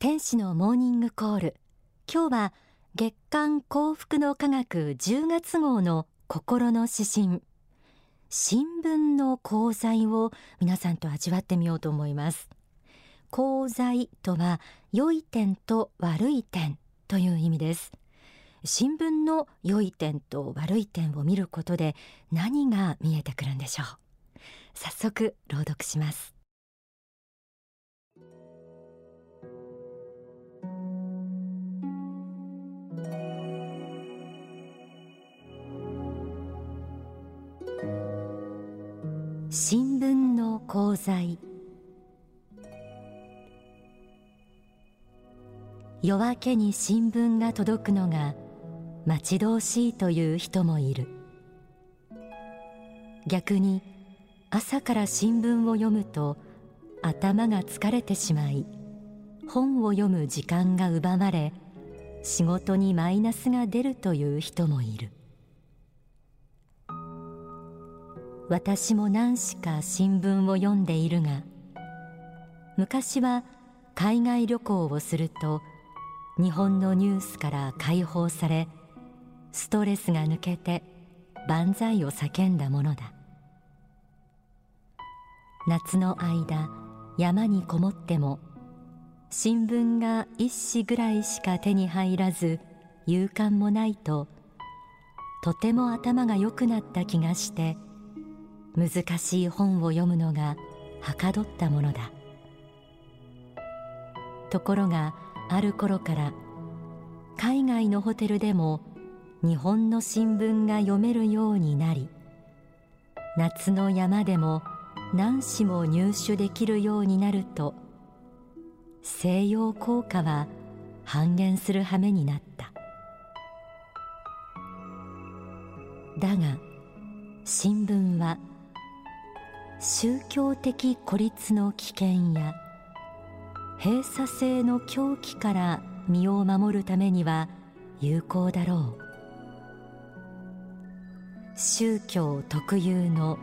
天使のモーニングコール。今日は月刊幸福の科学10月号の心の指針。新聞の功罪を皆さんと味わってみようと思います。功罪とは良い点と悪い点という意味です。新聞の良い点と悪い点を見ることで何が見えてくるんでしょう。早速朗読します。新聞の功罪夜明けに新聞が届くのが待ち遠しいという人もいる。逆に朝から新聞を読むと頭が疲れてしまい本を読む時間が奪われ仕事にマイナスが出るという人もいる。私も何しか新聞を読んでいるが昔は海外旅行をすると日本のニュースから解放されストレスが抜けて万歳を叫んだものだ。夏の間山にこもっても新聞が一紙ぐらいしか手に入らず勇敢もないととても頭が良くなった気がして難しい本を読むのがはかどったものだ。ところがある頃から海外のホテルでも日本の新聞が読めるようになり夏の山でも何紙も入手できるようになると西洋効果は半減する羽目になった。だが新聞は宗教的孤立の危険や閉鎖性の狂気から身を守るためには有効だろう。宗教特有の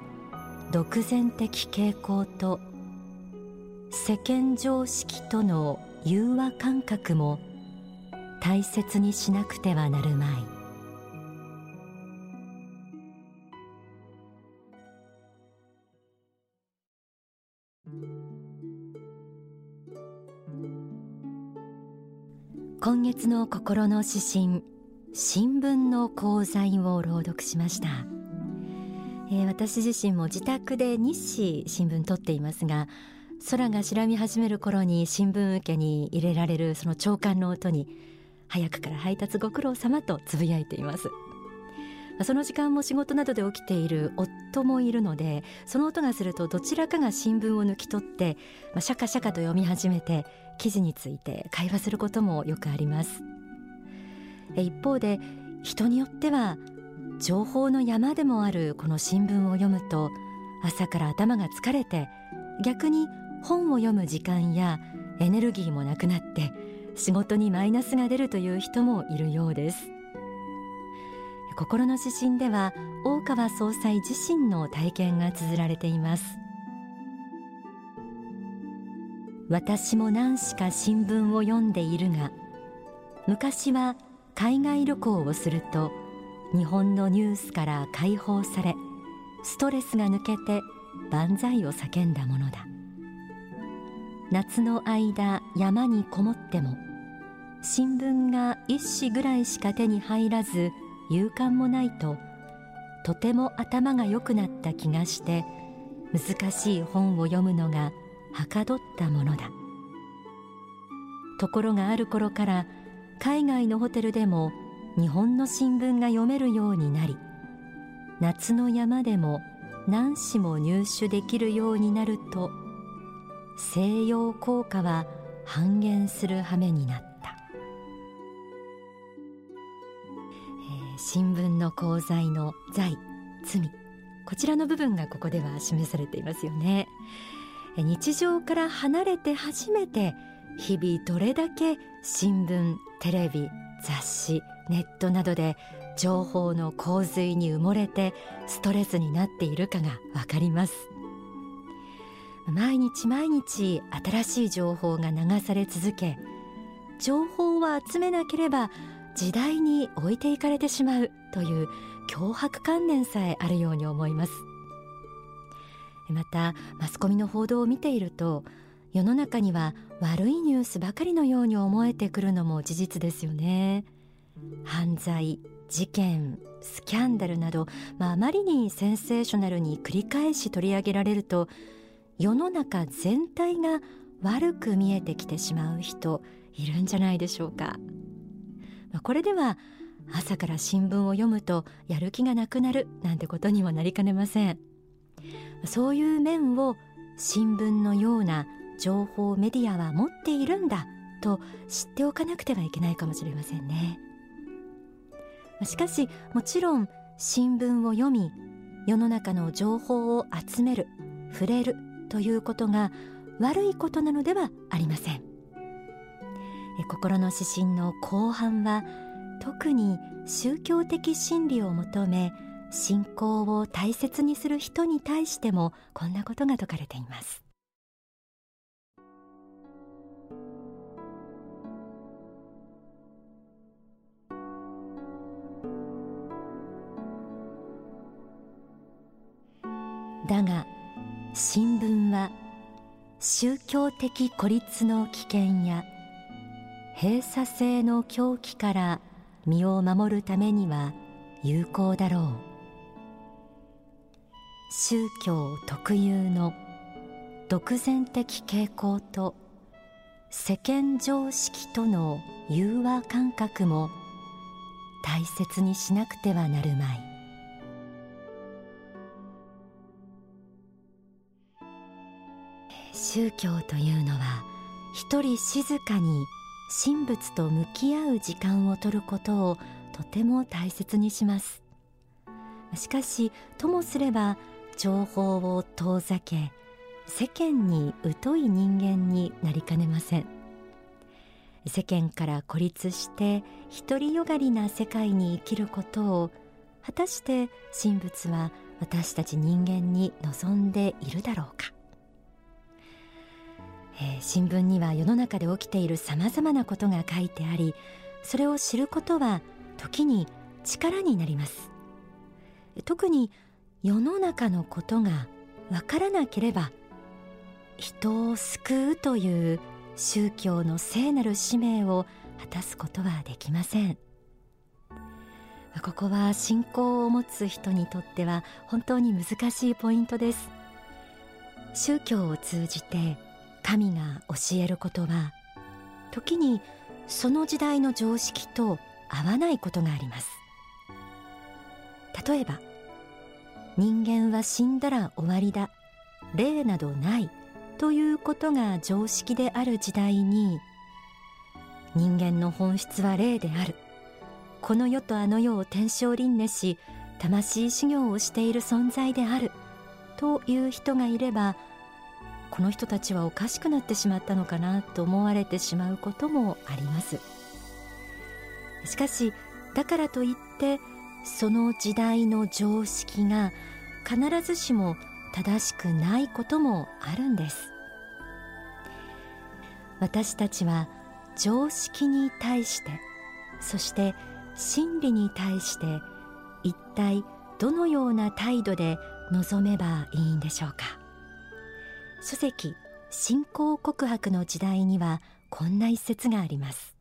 独善的傾向と世間常識との融和感覚も大切にしなくてはなるまい。今月の心の指針新聞の講座を朗読しました、えー、私自身も自宅で日誌新聞撮っていますが空が白み始める頃に新聞受けに入れられるその朝刊の音に早くから配達ご苦労様とつぶやいています。その時間も仕事などで起きている夫もいるのでその音がするとどちらかが新聞を抜き取って、まあ、シャカシャカと読み始めて記事について会話することもよくあります。一方で人によっては情報の山でもあるこの新聞を読むと朝から頭が疲れて逆に本を読む時間やエネルギーもなくなって仕事にマイナスが出るという人もいるようです。心の指針では大川総裁自身の体験が綴られています私も何しか新聞を読んでいるが昔は海外旅行をすると日本のニュースから解放されストレスが抜けて万歳を叫んだものだ夏の間山にこもっても新聞が一紙ぐらいしか手に入らず勇敢もないととても頭が良くなった気がして難しい本を読むのがはかどったものだ。ところがある頃から海外のホテルでも日本の新聞が読めるようになり夏の山でも何紙も入手できるようになると西洋効果は半減する羽目になった。新聞の功罪の罪罪。こちらの部分がここでは示されていますよね。日常から離れて初めて日々どれだけ新聞テレビ雑誌ネットなどで情報の洪水に埋もれてストレスになっているかがわかります。毎日毎日新しい情報が流され続け情報を集めなければ時代に置いていかれてしまうという脅迫観念さえあるように思います。またマスコミの報道を見ていると世の中には悪いニュースばかりのように思えてくるのも事実ですよね。犯罪事件スキャンダルなど、まあ、あまりにセンセーショナルに繰り返し取り上げられると世の中全体が悪く見えてきてしまう人いるんじゃないでしょうか、まあ、これでは朝から新聞を読むとやる気がなくなるなんてことにもなりかねません。そういう面を新聞のような情報メディアは持っているんだと知っておかなくてはいけないかもしれませんね。しかしもちろん新聞を読み世の中の情報を集める触れるということが悪いことなのではありません。心の指針の後半は特に宗教的真理を求め信仰を大切にする人に対してもこんなことが説かれています。だが新聞は宗教的孤立の危険や閉鎖性の狂気から身を守るためには有効だろう宗教特有の独善的傾向と世間常識との融和感覚も大切にしなくてはなるまい。宗教というのは一人静かに神仏と向き合う時間を取ることをとても大切にします。しかしともすれば情報を遠ざけ世間に疎い人間になりかねません。世間から孤立して独りよがりな世界に生きることを果たして神仏は私たち人間に望んでいるだろうか。え、新聞には世の中で起きているさまざまなことが書いてありそれを知ることは時に力になります。特に世の中のことがわからなければ人を救うという宗教の聖なる使命を果たすことはできません。ここは信仰を持つ人にとっては本当に難しいポイントです。宗教を通じて神が教えることは時にその時代の常識と合わないことがあります。例えば人間は死んだら終わりだ霊などないということが常識である時代に人間の本質は霊である。この世とあの世を天正輪廻し魂修行をしている存在であるという人がいればこの人たちはおかしくなってしまったのかなと思われてしまうこともあります。しかしだからといってその時代の常識が必ずしも正しくないこともあるんです。私たちは常識に対してそして真理に対して一体どのような態度で臨めばいいんでしょうか。書籍信仰告白の時代にはこんな一節があります。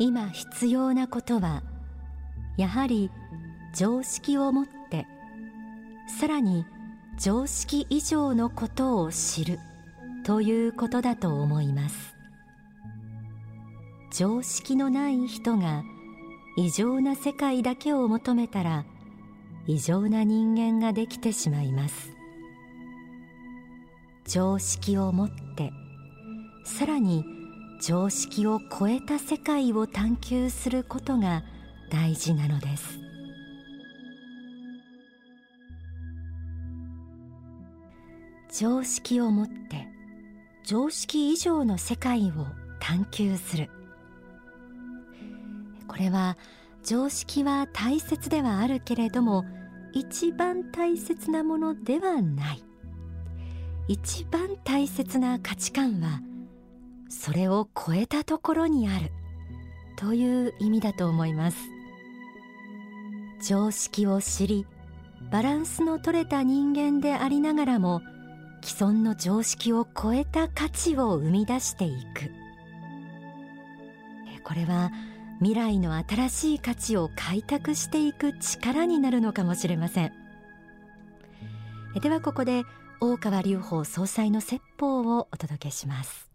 今必要なことはやはり常識をもってさらに常識以上のことを知るということだと思います。常識のない人が異常な世界だけを求めたら異常な人間ができてしまいます。常識を持ってさらに常識を超えた世界を探求することが大事なのです。常識をもって常識以上の世界を探求する。これは常識は大切ではあるけれども一番大切なものではない。一番大切な価値観はそれを超えたところにある。という意味だと思います。常識を知りバランスの取れた人間でありながらも既存の常識を超えた価値を生み出していく。これは未来の新しい価値を開拓していく力になるのかもしれません。ではここで大川隆法総裁の説法をお届けします。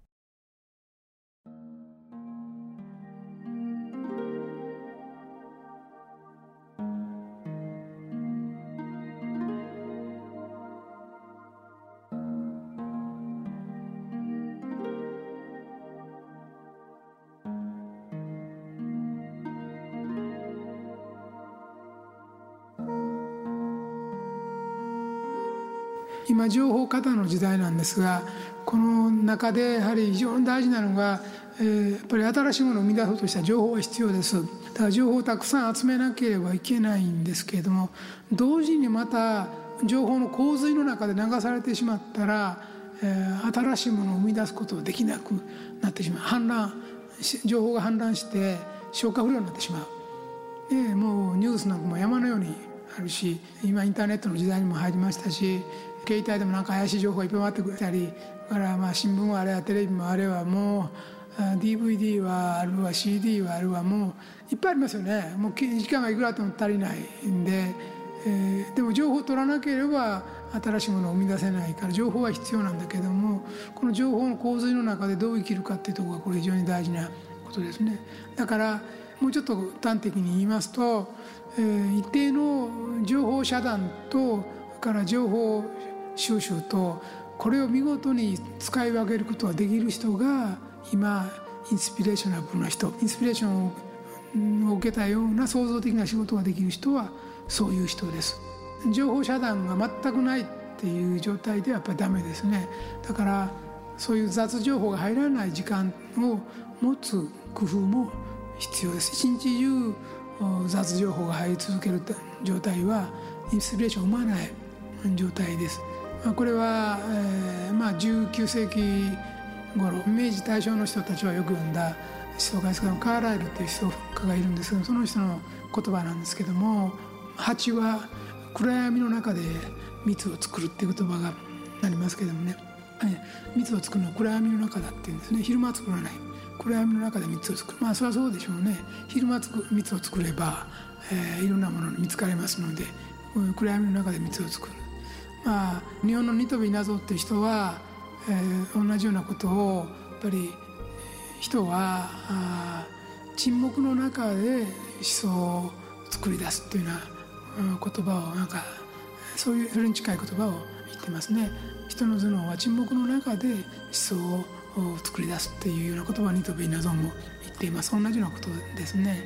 今情報過多の時代なんですがこの中でやはり非常に大事なのが、えー、やっぱり新しいものを生み出そうとした情報が必要です。だから情報をたくさん集めなければいけないんですけれども同時にまた情報の洪水の中で流されてしまったら、えー、新しいものを生み出すことができなくなってしまう。氾濫情報が氾濫して消化不良になってしまう。でもうニュースなんかも山のようにあるし今インターネットの時代にも入りましたし携帯でもなんか怪しい情報がいっぱい回ってくれたりだからまあ新聞はあれはテレビもあれはもう DVD はあるわ CD はあるわもういっぱいありますよねもう時間がいくらあっても足りないんで、えー、でも情報を取らなければ新しいものを生み出せないから情報は必要なんだけどもこの情報の洪水の中でどう生きるかっていうところがこれ非常に大事なことですね。だからもうちょっと端的に言いますと、えー、一定の情報遮断とから情報収集とこれを見事に使い分けることができる人が今インスピレーショナブルな人インスピレーションを受けたような創造的な仕事ができる人はそういう人です。情報遮断が全くないっていう状態ではやっぱりダメですね。だからそういう雑情報が入らない時間を持つ工夫も必要です。一日中雑情報が入り続ける状態はインスピレーションを生まない状態です。これは、えーまあ、19世紀頃明治大正の人たちはよく読んだ思想家ですけどカーライルという思想家がいるんですけどその人の言葉なんですけども蜂は暗闇の中で蜜を作るっていう言葉がありますけどもね。蜜を作るのは暗闇の中だっていうんですね。昼間作らない。暗闇の中で蜜を作る。まあそれはそうでしょうね。昼間蜜を作れば、えー、いろんなものに見つかりますので暗闇の中で蜜を作る。まあ、日本のニトビナゾっていう人は、えー、同じようなことをやっぱり人はあ沈黙の中で思想を作り出すっていうような言葉をなんかそういうそれに近い言葉を言ってますね。人の頭脳は沈黙の中で思想を作り出すっていうような言葉にニトビナゾも言っています同じようなことですね。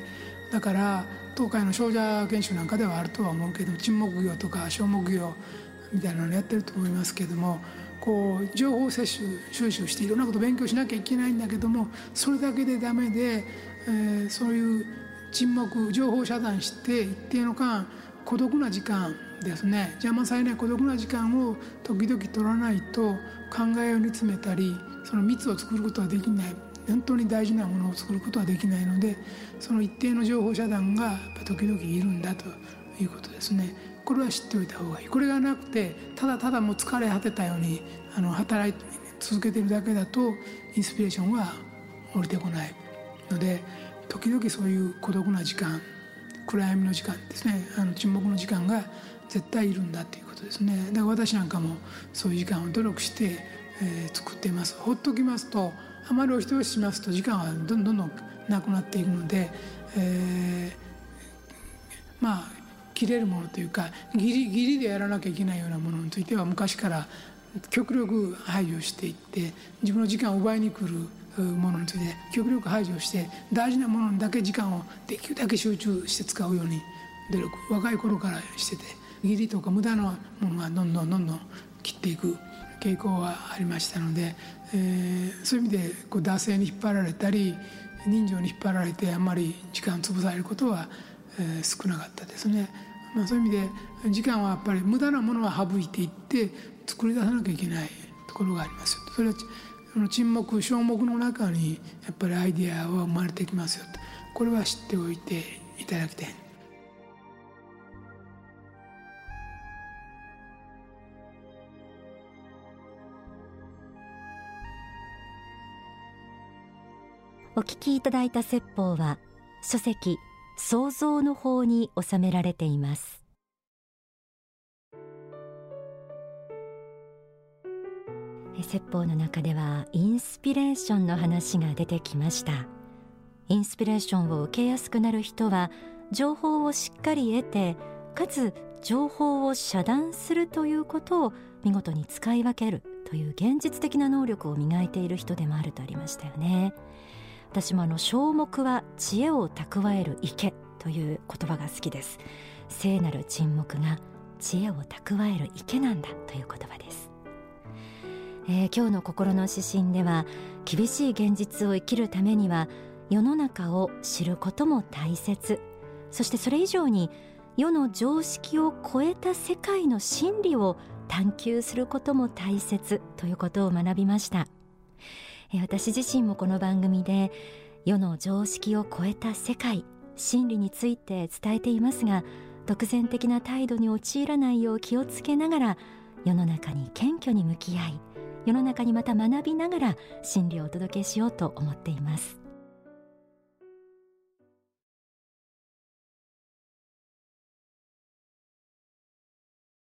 だから東海の少女研修なんかではあるとは思うけど沈黙業とか小目業みたいなのやってると思いますけどもこう情報摂取収集していろんなこと勉強しなきゃいけないんだけどもそれだけでダメで、えー、そういう沈黙情報遮断して一定の間孤独な時間ですね。邪魔されない孤独な時間を時々取らないと考えを煮詰めたりその密を作ることはできない。本当に大事なものを作ることはできないのでその一定の情報遮断が時々いるんだということですね。これは知っておいた方がいい。これがなくてただただもう疲れ果てたようにあの働い続けてるだけだとインスピレーションは降りてこないので時々そういう孤独な時間暗闇の時間ですね。あの沈黙の時間が絶対いるんだっていうことですね。だから私なんかもそういう時間を努力して、えー、作っています。ほっときますとあまりお人よししますと時間はどんどんどんどんなくなっていくので、えー、まあ切れるものというかギリギリでやらなきゃいけないようなものについては昔から極力排除していって自分の時間を奪いに来るものについて極力排除して大事なものにだけ時間をできるだけ集中して使うように努力若い頃からしてて義理とか無駄なものがどんどんどんどん切っていく傾向がありましたので、えー、そういう意味でこう惰性に引っ張られたり人情に引っ張られてあんまり時間潰されることはえー、少なかったですね。まあ、そういう意味で時間はやっぱり無駄なものは省いていって作り出さなきゃいけないところがありますよそれはその沈黙小黙の中にやっぱりアイディアは生まれてきますよとこれは知っておいていただきたい。お聞きいただいた説法は書籍創造の法に収められています説法の中ではインスピレーションの話が出てきました。インスピレーションを受けやすくなる人は情報をしっかり得てかつ情報を遮断するということを見事に使い分けるという現実的な能力を磨いている人でもあるとありましたよね。私もあの小目は知恵を蓄える池という言葉が好きです。聖なる沈黙が知恵を蓄える池なんだという言葉です、えー、今日の心の指針では厳しい現実を生きるためには世の中を知ることも大切。そしてそれ以上に世の常識を超えた世界の真理を探求することも大切ということを学びました。私自身もこの番組で世の常識を超えた世界真理について伝えていますが独善的な態度に陥らないよう気をつけながら世の中に謙虚に向き合い世の中にまた学びながら真理をお届けしようと思っています。